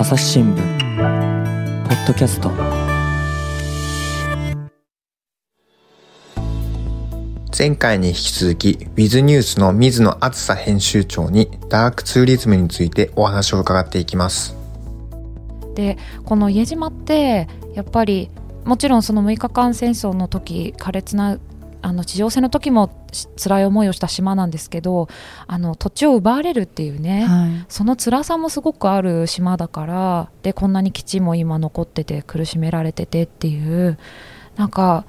朝日新聞ポッドキャスト。前回に引き続き Wiz ニュースの水野梓編集長にダークツーリズムについてお話を伺っていきます。でこの家島ってやっぱりもちろんその6日間戦争の時苛烈なあの地上戦の時も辛い思いをした島なんですけどあの土地を奪われるっていうね、はい、その辛さもすごくある島だからでこんなに基地も今残ってて苦しめられててっていうなんか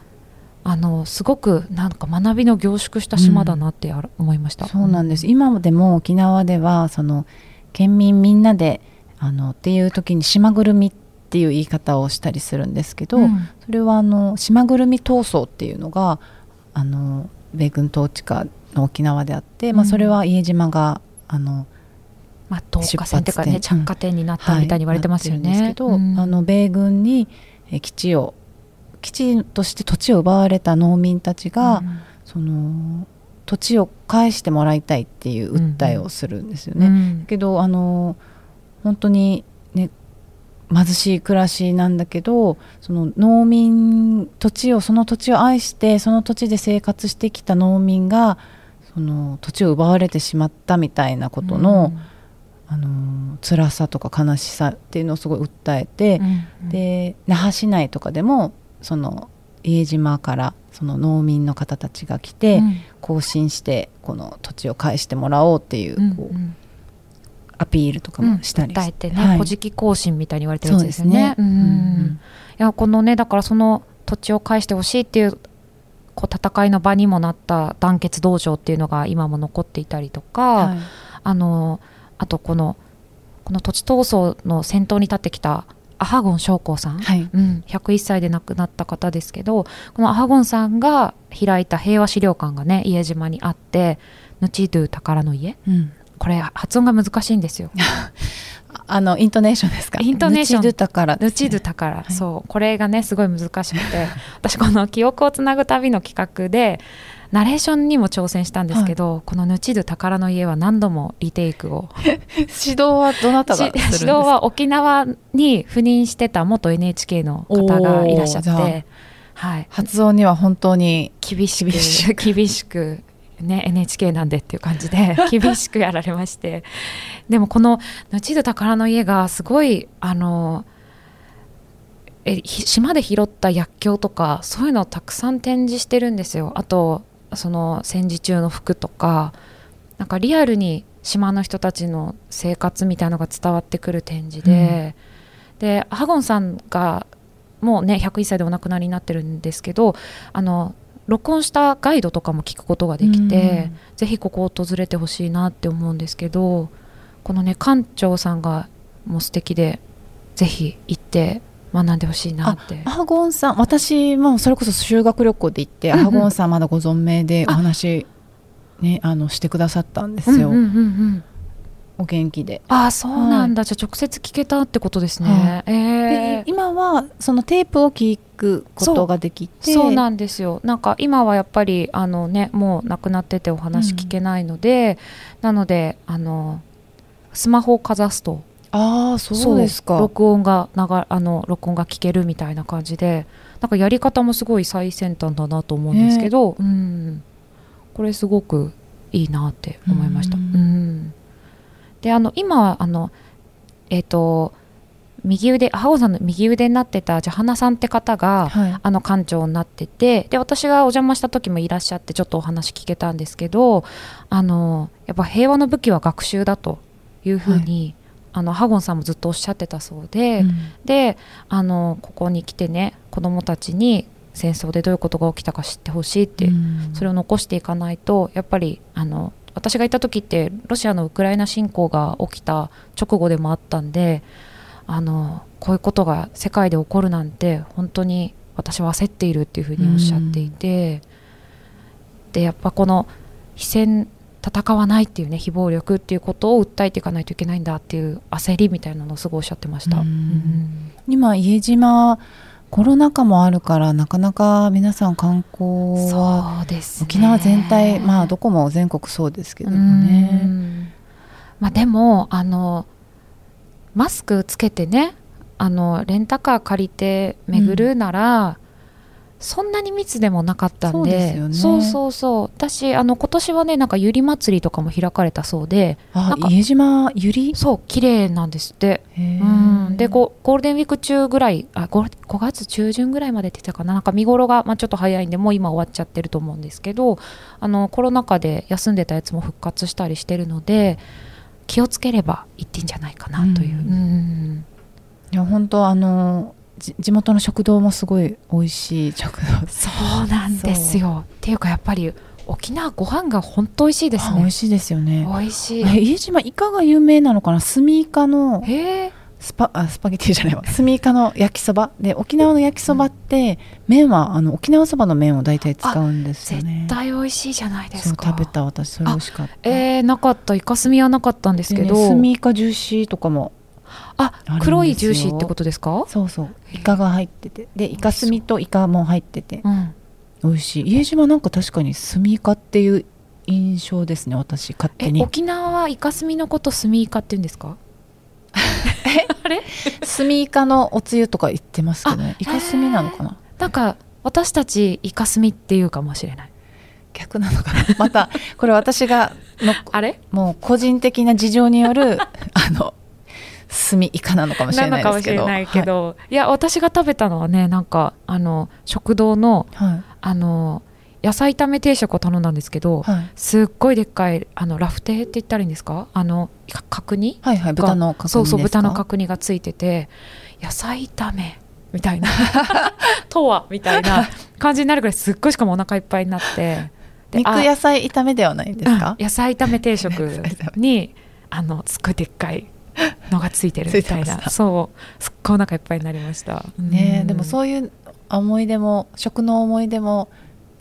あのすごくなんか学びの凝縮した島だなって思いました、うん、そうなんです、今でも沖縄ではその県民みんなであのっていう時に島ぐるみっていう言い方をしたりするんですけど、うん、それはあの島ぐるみ闘争っていうのがあの米軍統治下の沖縄であって、うん、まあ、それは家島があの、まあ、投下船っていうかね着火点になったみたいに言われてますよね。はい、ですけど、うん、あの米軍に基地を基地として土地を奪われた農民たちが、うん、その土地を返してもらいたいっていう訴えをするんですよね。うん、けどあの本当にね貧しい暮らしなんだけどその農民土地をその土地を愛してその土地で生活してきた農民がその土地を奪われてしまったみたいなことの、うん、あの辛さとか悲しさっていうのをすごい訴えて、うんうん、で那覇市内とかでもその家島からその農民の方たちが来て、行進してこの土地を返してもらおうっていうこう、アピールとかもしたりして、うん、えてね、はい、古事記行進みたいに言われてるやつですよね。うすね。うん、いやこのねだからその土地を返してほしいっていうこう戦いの場にもなった団結道場っていうのが今も残っていたりとか、はい、あのあとこのこの土地闘争の先頭に立ってきたアハゴン将校さん、はい、うん、101歳で亡くなった方ですけどこのアハゴンさんが開いた平和資料館がね家島にあってヌチドゥ宝の家、うん、これ発音が難しいんですよ。あのイントネーションですか？イントネーション。ヌチドゥ宝、ね、ヌチドゥ宝、はい、そう。これがねすごい難しくて、私この記憶をつなぐ旅の企画でナレーションにも挑戦したんですけど、はい、このヌチドゥ宝の家は何度もリテイクを。指導はどなたが指導は沖縄に赴任してた元 NHK の方がいらっしゃって、はい、発音には本当に厳しく厳しくね、NHK なんでっていう感じで 厳しくやられまして。でもこの「後戸宝の家」がすごいあのえ島で拾った薬莢とかそういうのをたくさん展示してるんですよ。あとその戦時中の服とかなんかリアルに島の人たちの生活みたいのが伝わってくる展示で、うん、でハゴンさんがもうね101歳でお亡くなりになってるんですけどあの録音したガイドとかも聞くことができて、うん、ぜひここを訪れてほしいなって思うんですけどこのね館長さんがもう素敵でぜひ行って学んでほしいなって。アハゴンさん私もそれこそ修学旅行で行って、うんうん、アハゴンさんまだご存命でお話ねあのしてくださったんですよ、うんうんうんうんお元気で。ああそうなんだ、はい、じゃあ直接聞けたってことですね、はい、えー、今はそのテープを聞くことができて。そうなんですよ。なんか今はやっぱりあのねもう亡くなっててお話聞けないので、うん、なのであのスマホをかざすと。ああそうですか。録音ががあの録音が聞けるみたいな感じで。なんかやり方もすごい最先端だなと思うんですけど、うん、これすごくいいなって思いました。うん、うんであの今あのえっ、ー、と右腕青さんの右腕になってたじゃ花さんって方が、はい、あの館長になっててで私がお邪魔した時もいらっしゃってちょっとお話聞けたんですけどあのやっぱ平和の武器は学習だというふうに、はい、あのハゴンさんもずっとおっしゃってたそうで、うん、であのここに来てね子どもたちに戦争でどういうことが起きたか知ってほしいって、うん、それを残していかないとやっぱりあの私がいた時ってロシアのウクライナ侵攻が起きた直後でもあったんであのこういうことが世界で起こるなんて本当に私は焦っているっていうふうにおっしゃっていて、うん、でやっぱこの非戦戦わないっていうね非暴力っていうことを訴えていかないといけないんだっていう焦りみたいなのをすごいおっしゃってました。うん、今家島コロナ禍もあるからなかなか皆さん観光は、ね、沖縄全体まあどこも全国そうですけどもね。まあ、でもあのマスクつけてねあのレンタカー借りて巡るなら、そんなに密でもなかったんで。ね。そうそうそう。私あの今年はねなんかゆり祭りとかも開かれたそうで。あ家島ゆりそう綺麗なんですって。うん。でこうゴールデンウィーク中ぐらいあ 5, 5月中旬ぐらいまでって言ってたかな。なんか見頃が、まあ、ちょっと早いんでもう今終わっちゃってると思うんですけどあのコロナ禍で休んでたやつも復活したりしてるので気をつければいってんじゃないかなという、うん。うん。いや本当あのじ地元の食堂もすごい美味しい食堂そうなんですよ。っていうかやっぱり沖縄ご飯が本当美味しいですね。あ美味しいですよね。美味しい。え家島イカが有名なのかな？スミイカのスパあスパゲティじゃないわ。スミイカの焼きそば。で沖縄の焼きそばって、麺はあの沖縄そばの麺を大体使うんですよね。絶対美味しいじゃないですか。食べた私それ美味しかった。えー、なかった。イカスミはなかったんですけど、でねスミイカジューシーとかもあ黒いジューシーってことですか？そうそう。イカが入ってて。でイカスミとイカも入ってて。うん。美味しい。家島なんか確かにスミイカっていう印象ですね私勝手に。え沖縄はイカスミのことスミイカって言うんですか？あれ？スミイカのおつゆとか言ってますけどね。あイカスミなのかな？なんか私たちイカスミっていうかもしれない。逆なのかな？またこれ私がのあれ？もう個人的な事情による あのスミイカなのかもしれないですけど。なのかもしれないけど、い、や私が食べたのはねなんかあの食堂のはい。あの野菜炒め定食を頼んだんですけど、はい。すっごいでっかいあのラフテーって言ったらいいんですか？あのか角煮？はいはい豚の角煮そうそう豚の角煮がついてて野菜炒めみたいな。とは？みたいな。感じになるぐらいすっごいしかもお腹いっぱいになって。で肉あ野菜炒めではないんですか？うん野菜炒め定食に あのすっごいでっかいのがついてるみたいな。そう。すっごいお腹いっぱいになりました。ねえでもうそういう思い出も食の思い出も、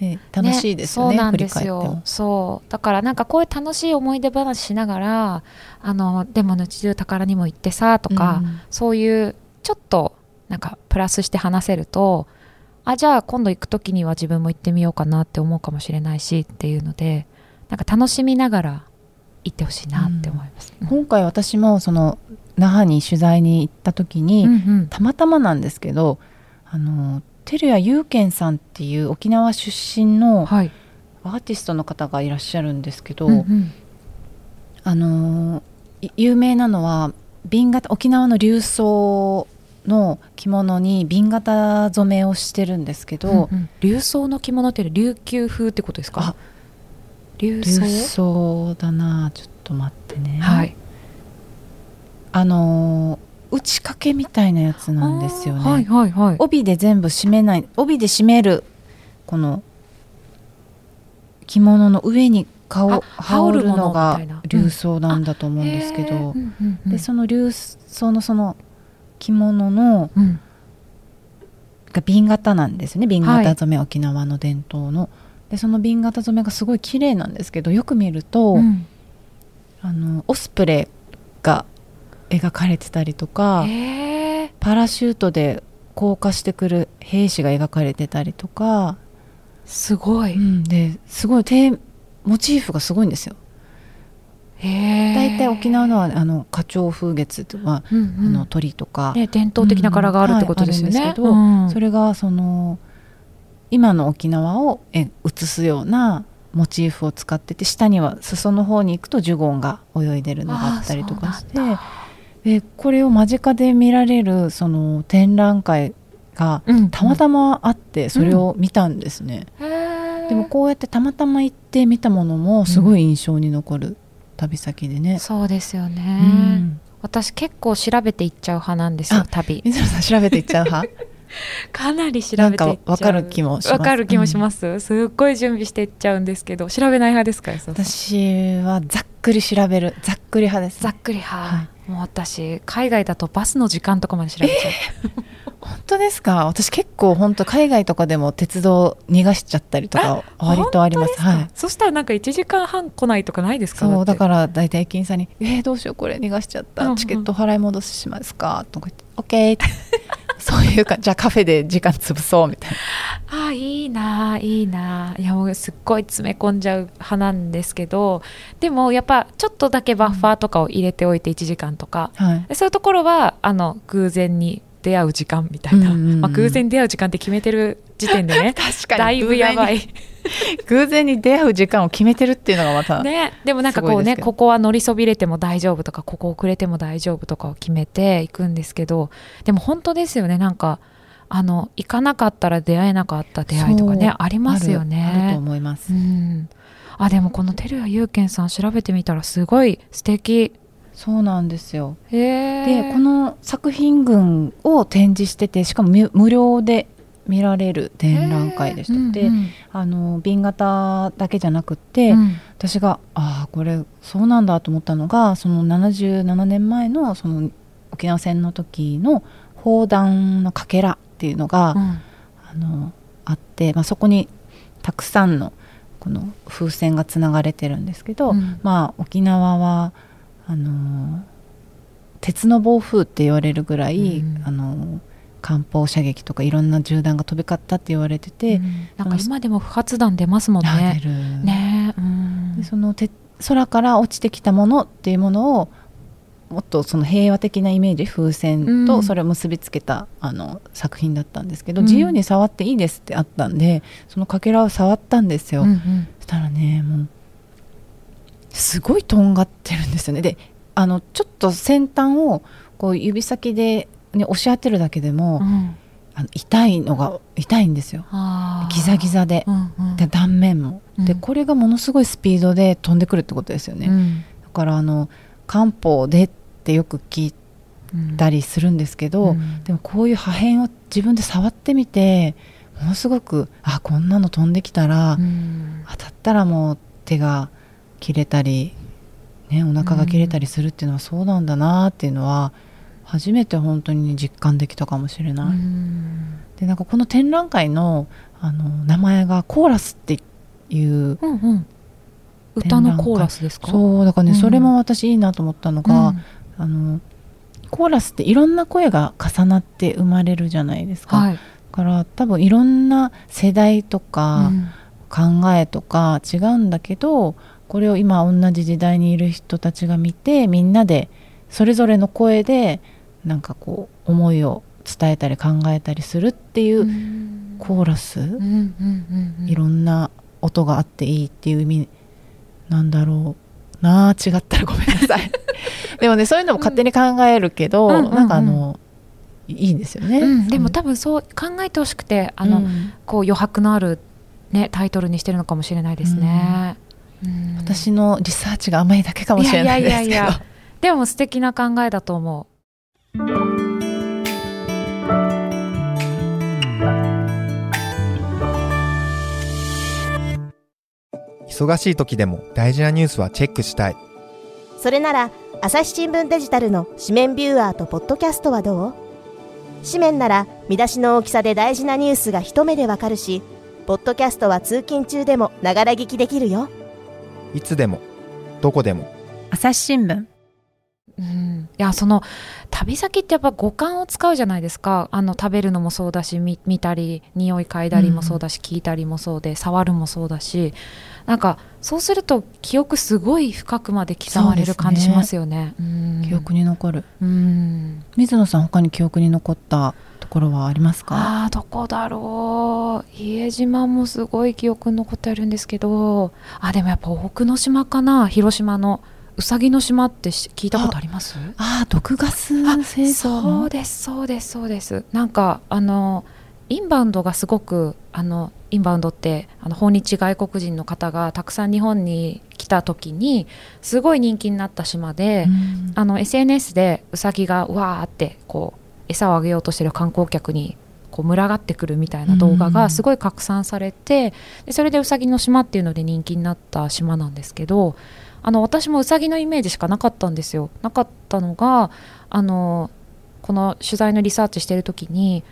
ね、楽しいですよねそうなんですよ。そう。だからなんかこういう楽しい思い出話しながらあのでも日中宝にも行ってさとか、うん。そういうちょっとなんかプラスして話せるとあじゃあ今度行く時には自分も行ってみようかなって思うかもしれないしっていうのでなんか楽しみながら行ってほしいなって思います。うん。今回私もその那覇に取材に行った時に、うんうん。たまたまなんですけどあの照屋祐健さんっていう沖縄出身のはい。アーティストの方がいらっしゃるんですけど、うんうん。あのい有名なのは瓶型沖縄の流装の着物に瓶型染めをしてるんですけど、うんうん。流装の着物って琉球風ってことですか？あ流流装装だな。ちょっと待ってね、はい。あの打ち掛けみたいなやつなんですよね、はいはいはい。帯で全部締めない帯で締めるこの着物の上に顔あ羽織るのが流装なんだと思うんですけど、うんうんうん。でその流装のその着物のうん。が瓶型なんですよね。瓶はい。型染め、沖縄の伝統のでその瓶型染めがすごい綺麗なんですけどよく見ると、うん。あのオスプレイが描かれてたりとかパラシュートで降下してくる兵士が描かれてたりとか、すごい、うん、ですごいテモチーフがすごいんですよ。大体沖縄のはあの花鳥風月とか、うんうん。あの鳥とか、ね、伝統的な柄があるってことですよね。うん。はい。けどうん。それがその今の沖縄をえ映すようなモチーフを使ってて下には裾の方に行くとジュゴンが泳いでるのがあったりとかしてでこれを間近で見られるその展覧会がうん。たまたまあってそれを見たんですね、へー。でもこうやってたまたま行って見たものもすごい印象に残る旅先でね、そうですようね、ん。私結構調べていっちゃう派なんですよあ旅。水野さん調べていっちゃう派？かなり調べていっちゃう。かわかる気もします。わかる気もします、すっごい準備していっちゃうんですけど調べない派ですか私はざっくり調べる。ざっくり派ですざっくり派、はもう私海外だとバスの時間とかまで調べちゃう、本当ですか？私結構本当海外とかでも鉄道逃がしちゃったりとか割とあります。はい。そしたらなんか1時間半来ないとかないですか？そうだらから大体駅員さんに「えー、どうしようこれ逃がしちゃった、うんうんチケット払い戻ししますか?」とか言って「OK」そういうかじゃあカフェで時間潰そうみたいな。あいいないいな。いやもうすっごい詰め込んじゃう派なんですけどでもやっぱちょっとだけバッファーとかを入れておいて1時間とか、はい。でそういうところはあの偶然に出会う時間みたいな、うんうんうん。まあ、偶然に出会う時間って決めてる時点でね。確だいぶやばい。偶然に。出会う時間を決めてるっていうのがまた、ね、でもなんかこうねここは乗りそびれても大丈夫とかここ遅れても大丈夫とかを決めていくんですけどでも本当ですよね。なんかあの行かなかったら出会えなかった出会いとかねありますよあるあるとね。思います、うん、あでもこの照屋祐健さん調べてみたらすごい素敵そうなんですよ。でこの作品群を展示しててしかも無無料で見られる展覧会でした、であの瓶型だけじゃなくって、私がああこれそうなんだと思ったのがその77年前のその沖縄戦の時の砲弾のかけらっていうのが、あのあって、まあ、そこにたくさんのこの風船がつながれてるんですけど、まあ沖縄はあの鉄の暴風って言われるぐらい、うん。あの艦砲射撃とかいろんな銃弾が飛び交ったって言われてて、なんか今でも不発弾出ますもんあね出る。ね。うん。でそのて空から落ちてきたものっていうものをもっとその平和的なイメージ風船うん。とそれを結びつけた、あの作品だったんですけど、うん。自由に触っていいですってあったんでそのかけらを触ったんですよ、うんうん。そしたらねもうすごいとんがってるんですよね。であのちょっと先端をこう指先で、ね、押し当てるだけでも、うん。あの痛いのが痛いんですよ。ギザギザで。うんうん。で断面も、でうん。これがものすごいスピードで飛んでくるってことですよね、うん。だからあの漢方でってよく聞いうんたりするんですけど、うん。でもこういう破片を自分で触ってみてものすごくあこんなの飛んできたら、うん。当たったらもう手が切れたり、ね、お腹が切れたりするっていうのはそうなんだなっていうのは初めて本当に実感できたかもしれない。うん。でなんかこの展覧会のあの名前がコーラスっていううんうん。歌のコーラスですか？そうだからね、うん。それも私いいなと思ったのが、うん。あのコーラスっていろんな声が重なって生まれるじゃないですか、はい。だから多分いろんな世代とかうん。考えとか違うんだけど、これを今同じ時代にいる人たちが見てみんなでそれぞれの声でなんかこう思いを伝えたり考えたりするっていううん。コーラス、うんうんうんうん。いろんな音があっていいっていう意味なんだろうなあ違ったらごめんなさい。でもねそういうのも勝手に考えるけど、うん。うんうんうん。なんかあのいいですよね、うん。でも多分そう考えてほしくてあの、うん。こう余白のある、ね、タイトルにしてるのかもしれないですね。うん私のリサーチが甘いだけかもしれないですけど。いやいやいや。でも素敵な考えだと思忙しい時でも大事なニュースはチェックしたい。それなら朝日新聞デジタルの紙面ビューアーとポッドキャストはどう？紙面なら見出しの大きさで大事なニュースが一目でわかるしポッドキャストは通勤中でもながら聞きできるよいつでも、どこでも。朝日新聞。う。うん、いやその旅先ってやっぱ五感を使うじゃないですか。あの食べるのもそうだし見見たり匂い嗅いだりもそうだし、聞いたりもそうで触るもそうだし。なんかそうすると記憶すごい深くまで刻まれる感じしますよね。うん。記憶に残る。うん。水野さん他に記憶に残ったところはありますか？あーどこだろう。家島もすごい記憶に残ってあるんですけどあでもやっぱ奥の島かな？広島のうさぎの島ってし聞いたことあります？ああ毒ガス製造そうですそうですそうです。なんかあのインバウンドがすごくあのインバウンドってあの訪日外国人の方がたくさん日本に来た時にすごい人気になった島で、うん。あの SNS でウサギがうわーってこう餌をあげようとしてる観光客にこう群がってくるみたいな動画がすごい拡散されてでそれでウサギの島っていうので人気になった島なんですけどあの私もウサギのイメージしかなかったんですよ。なかったのがあのこの取材のリサーチしてる時に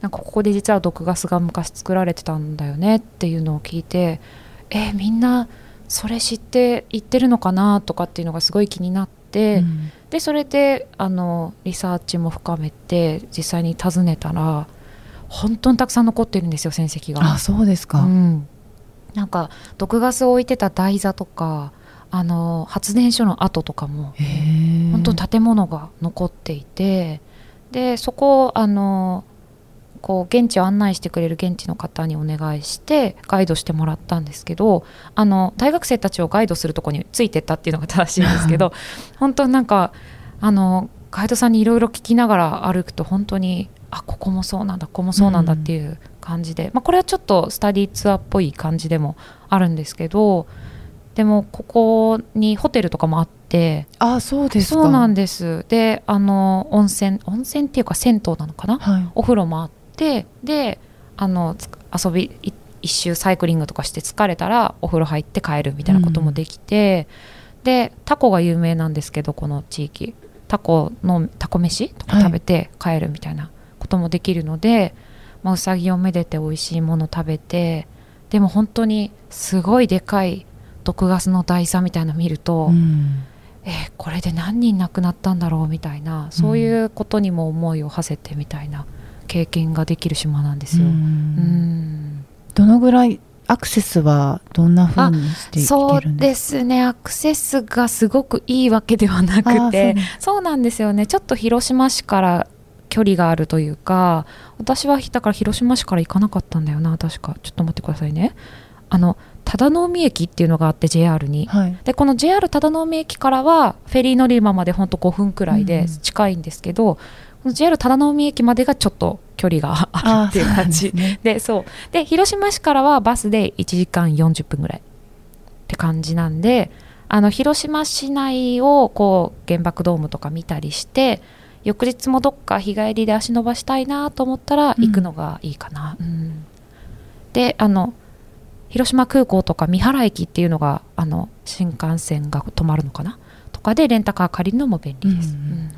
なんかここで実は毒ガスが昔作られてたんだよねっていうのを聞いてえーみんなそれ知って言ってるのかなとかっていうのがすごい気になって。うん。でそれであのリサーチも深めて実際に訪ねたら本当にたくさん残ってるんですよ戦績が。あそうですか、うん、なんか毒ガスを置いてた台座とかあの発電所の跡とかも本当建物が残っていてでそこをあのこう現地を案内してくれる現地の方にお願いしてガイドしてもらったんですけどあの大学生たちをガイドするとこについてったっていうのが正しいんですけど 本当なんかあのガイドさんにいろいろ聞きながら歩くと本当にあここもそうなんだここもそうなんだっていう感じで、まあ、これはちょっとスタディツアーっぽい感じでもあるんですけどでもここにホテルとかもあってあそうですか。そうなんです。であの温泉温泉っていうか銭湯なのかな？はい。お風呂もあってであのつ遊びい一周サイクリングとかして疲れたらお風呂入って帰るみたいなこともできて、でタコが有名なんですけどこの地域。タコのタコ飯とか食べて帰るみたいなこともできるので、まあ、うさぎをめでて美味しいもの食べてでも本当にすごいでかい毒ガスの台座みたいなの見ると、うん。えーこれで何人亡くなったんだろうみたいなそういうことにも思いを馳せてみたいな経験ができる島なんですよ。ううん。んどのぐらいアクセスはどんな風にしていそうけるんでですね。アクセスがすごくいいわけではなくて。そう。なんですよね。ちょっと広島市から距離があるというか私はだから広島市から行かなかったんだよな。確か。ちょっと待ってくださいね。あの忠海駅っていうのがあって JR に。はい。でこの JR 忠海駅からはフェリー乗り場までほんと5分くらいでうん近いんですけど、この JR 忠海駅までがちょっと距離が あるっていう感じ。ですね。でそう。で広島市からはバスで1時間40分ぐらいって感じなんであの広島市内をこう原爆ドームとか見たりして翌日もどっか日帰りで足伸ばしたいなと思ったら行くのがいいかな。うん。であの広島空港とか三原駅っていうのがあの新幹線が止まるのかな？とかでレンタカー借りるのも便利です。うん。うん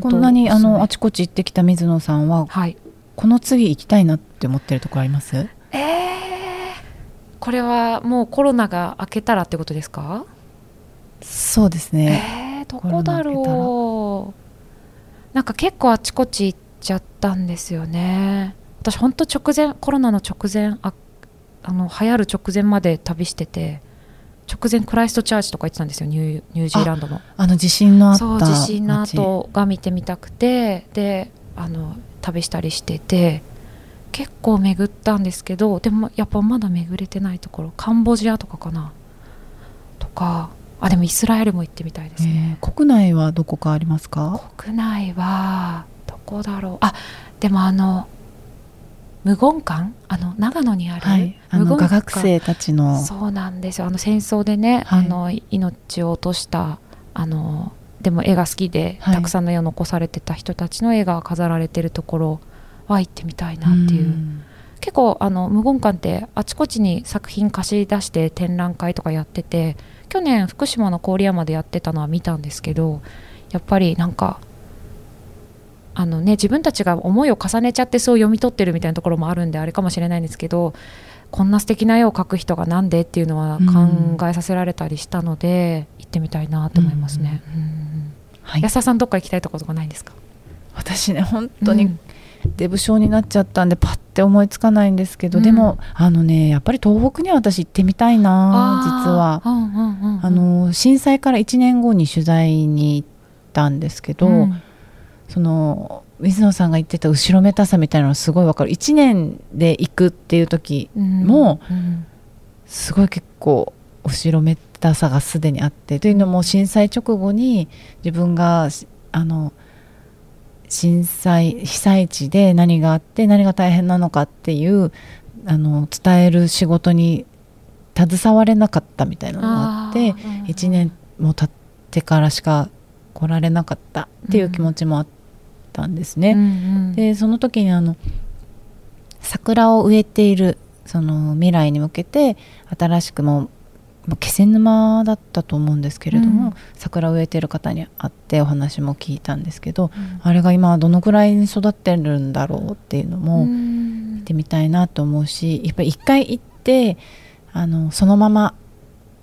こんなにあのあちこち行ってきた水野さんははい。この次行きたいなって思ってるところあります？えー、これはもうコロナが明けたらってことですか？そうですね、えー、どこだろう。なんか結構あちこち行っちゃったんですよね。私ほんと直前コロナの直前ああの流行る直前まで旅してて直前クライストチャーチとか行ってたんですよニューニュージーランドの。あの地震のあったそう地震の後が見てみたくてであの旅したりしてて結構巡ったんですけどでもやっぱまだ巡れてないところカンボジアとかかな。とかあでもイスラエルも行ってみたいですね、えー国内はどこかありますか？国内はどこだろう。あでもあの無言館？あの長野にある、はい。あの学生たちの。そうなんですよ。あの戦争でね、はい。あの命を落としたあのでも絵が好きで、はい。たくさんの絵を残されてた人たちの絵が飾られてるところは行ってみたいなっていう、ん。結構あの無言館ってあちこちに作品貸し出して展覧会とかやってて去年福島の郡山でやってたのは見たんですけどやっぱりなんかあのね自分たちが思いを重ねちゃってそう読み取ってるみたいなところもあるんであれかもしれないんですけどこんな素敵な絵を描く人がなんでっていうのはうん。考えさせられたりしたので、行ってみたいなと思いますね。うんはい。安田さんどっか行きたいところとかないんですか？私ね本当にうん。デブ症になっちゃったんでパッて思いつかないんですけど、うん。でもあのねやっぱり東北には私行ってみたいな実は。うんうんうんあの震災から1年後に取材に行ったんですけど、うんその水野さんが言ってた後ろめたさみたいなのすごいわかる。1年で行くっていう時うんもうんすごい結構後ろめたさがすでにあって。というのも震災直後に自分がしあの震災被災地で何があって何が大変なのかっていうあの伝える仕事に携われなかったみたいなのがあってあー。うん1年も経ってからしか来られなかったっていう気持ちもあったんですね。うんうんでその時にあの桜を植えているその未来に向けて新しくも気仙沼だったと思うんですけれども、うん桜を植えている方に会ってお話も聞いたんですけど、うんあれが今どのくらいに育ってるんだろうっていうのもうん見てみたいなと思うしやっぱり一回行ってあのそのまま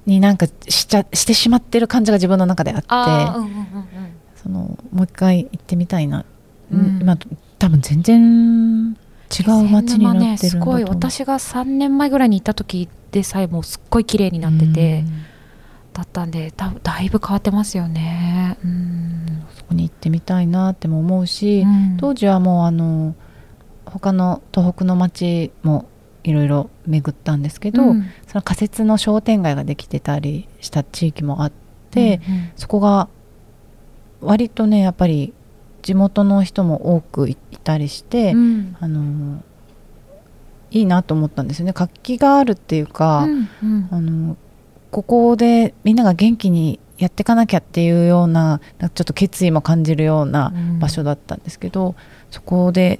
になんかしちゃしてしまってる感じが自分の中であって。あーうんうんうんうんもう一回行ってみたいな、うん。今多分全然違う街になってるんだね、すごい私が3年前ぐらいに行った時でさえもうすっごい綺麗になってて、だったんでだだいぶ変わってますよね。うん。そこに行ってみたいなっても思うし、うん。当時はもうあの他の東北の町もいろいろ巡ったんですけど、うん。その仮設の商店街ができてたりした地域もあって、うん。そこが割とねやっぱり地元の人も多くいいたりして、うん。あのいいなと思ったんですよね。活気があるっていうか、うんうん。あのここでみんなが元気にやっていかなきゃっていうようなちょっと決意も感じるようなうん。場所だったんですけど、そこで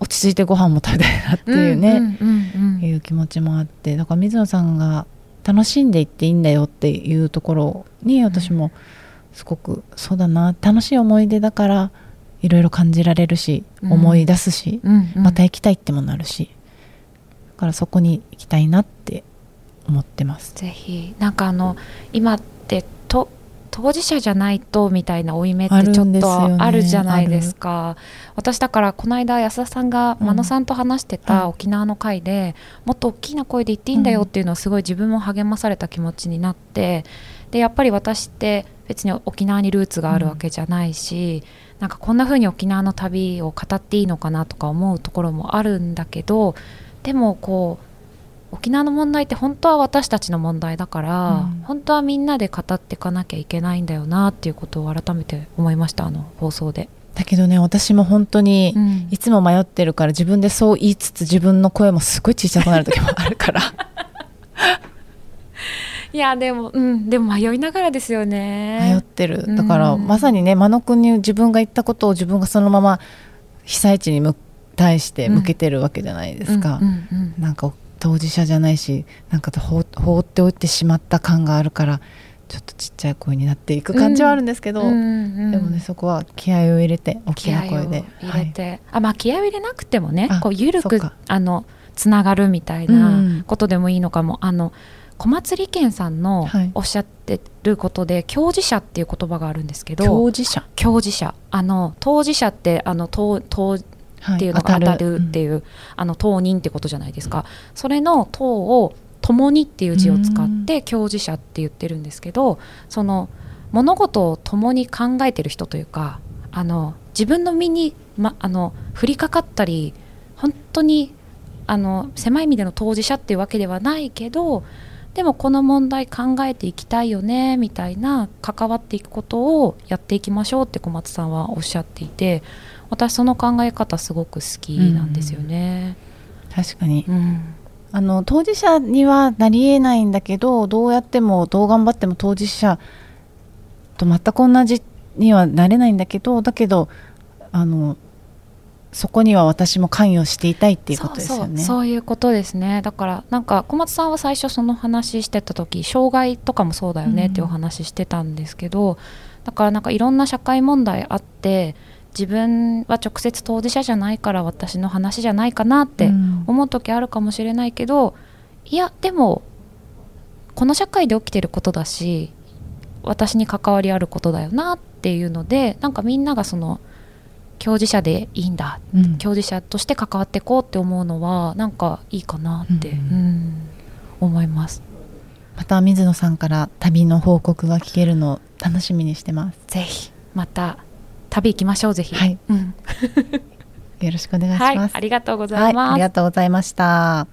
落ち着いてご飯も食べたいなっていうね、うんうんうんうん。いう気持ちもあってだから水野さんが楽しんでいっていいんだよっていうところに私もすごくそうだな楽しい思い出だからいろいろ感じられるし、うん。思い出すし、うんうん。また行きたいってもなるしだからそこに行きたいなって思ってます。ぜひ。なんかあの今ってと当事者じゃないとみたいな負い目ってちょっとあるじゃないですか。私だからこの間安田さんがうん。真野さんと話してはいた沖縄の会で、もっと大きな声で言っていいんだよっていうのはすごい自分も励まされた気持ちになってでやっぱり私って別に沖縄にルーツがあるわけじゃないし、なんかこんな風に沖縄の旅を語っていいのかなとか思うところもあるんだけどでもこう沖縄の問題って本当は私たちの問題だから、うん。本当はみんなで語っていかなきゃいけないんだよなっていうことを改めて思いましたあの放送で。だけどね私も本当にうん。いつも迷ってるから自分でそう言いつつ自分の声もすごい小さくなる時もあるからいやでもうんでも迷いながらですよ迷っね。てる。だからうんまさにね真野君に自分が言ったことを自分がそのまま被災地に向対して向けてるわけじゃないですか、うんうんうん。なんか当事者じゃないしなんか放放っておいてしまった感があるからちょっとちっちゃい声になっていく感じはあるんですけど、うんうんでもねそこは気合を入れて大き気合をな声で入れて、あまあ気合を入れなくてもねあこう緩くあのつながるみたいうんうなん。ことでもいいのかも、あの小松理健さんのはい。おっしゃってることで、共事者っていう言葉があるんですけど共事者、共事者。あの当事者ってあの当当はっていうのが当たる。っていう、あの当人ってことじゃないですか。それの当を共にっていう字を使って共事者って言ってるんですけどその物事を共に考えてる人というかあの自分の身に、ま、あの降りかかったり本当にあの狭い意味での当事者っていうわけではないけどでもこの問題考えていきたいよねみたいな関わっていくことをやっていきましょうって小松さんはおっしゃっていて私その考え方すごく好きなんですよね。確かに。うん。あの当事者にはなりえないんだけどどうやってもどう頑張っても当事者と全く同じにはなれないんだけどだけどあのそこには私も関与していたいっていうことですよね。そうそうそういうことですね。だからなんか小松さんは最初その話してた時障害とかもそうだよねっていうお話してたんですけど、だからなんかいろんな社会問題あって自分は直接当事者じゃないから私の話じゃないかなってうん。思う時あるかもしれないけどいやでもこの社会で起きてることだし私に関わりあることだよなっていうのでなんかみんながその共事者でいいんだ。うん。共事者として関わっていこうって思うのはなんかいいかなって、うんうん。思います。また水野さんから旅の報告が聞けるのを楽しみにしてます。ぜひまた旅行きましょうぜひ、はい。うん。よろしくお願いしはいます。ありがとうござはいい、ます、ありがとうございました。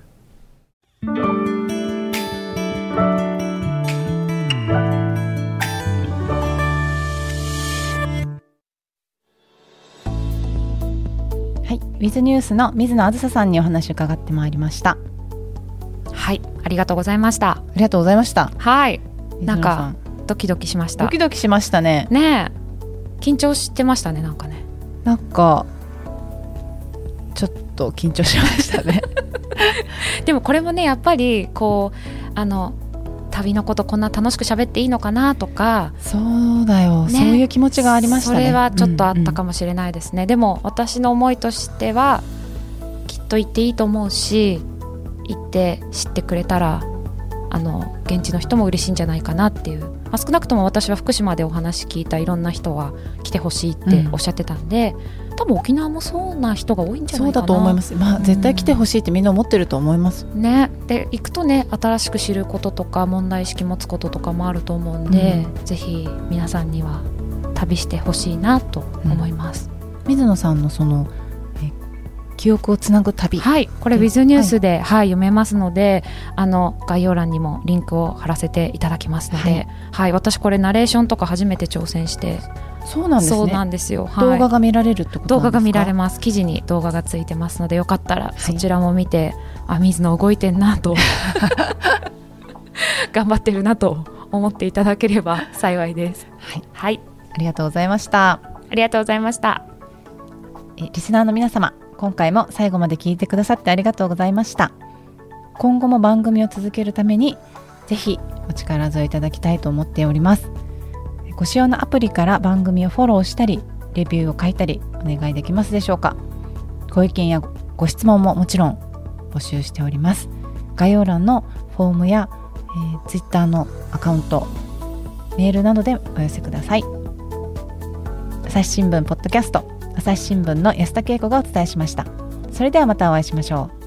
ウィズニュースの水野あずささんにお話を伺ってまいりました。はいありがとうございましたありがとうございました。はいなんかドキドキしましたドキドキしましたね。ねえ緊張してましたねなんかねなんかちょっと緊張しましたね。でもこれもねやっぱりこうあの旅のことこんな楽しく喋っていいのかなとか。そうだよ、ね。そういう気持ちがありましたね。それはちょっとあったかも。もしれないですね、でも私の思いとしてはきっと行っていいと思うし行って知ってくれたらあの現地の人も嬉しいんじゃないかなっていうまあ、少なくとも私は福島でお話聞いたいろんな人は来てほしいっておっしゃってたんで、うん、多分沖縄もそうな人が多いんじゃないかな。そうだと思います、まあ、絶対来てほしいってみんな思ってると思います、ね。で行くとね新しく知ることとか問題意識持つこととかもあると思うんで、うん、ぜひ皆さんには旅してほしいなと思います、水野さんのその記憶をつなぐ旅。はい。これ Wiz ニュースで、はい、はい、読めますのであの概要欄にもリンクを貼らせていただきますので、はい、はい、私これナレーションとか初めて挑戦してそうなんです、ね、そうなんですよ、はい、動画が見られるってこと動画が見られます。記事に動画がついてますのでよかったらそちらも見て、あ水野動いてんなと 頑張ってるなと思っていただければ 幸いです。はい、はい、ありがとうございました。ありがとうございました。えリスナーの皆様今回も最後まで聞いてくださってありがとうございました。今後も番組を続けるためにぜひお力添えいただきたいと思っております。ご使用のアプリから番組をフォローしたりレビューを書いたりお願いできますでしょうか。ご意見やご質問ももちろん募集しております。概要欄のフォームや、えー、Twitter のアカウントメールなどでお寄せください。朝日新聞ポッドキャスト朝日新聞の安田恵子がお伝えしました。それではまたお会いしましょう。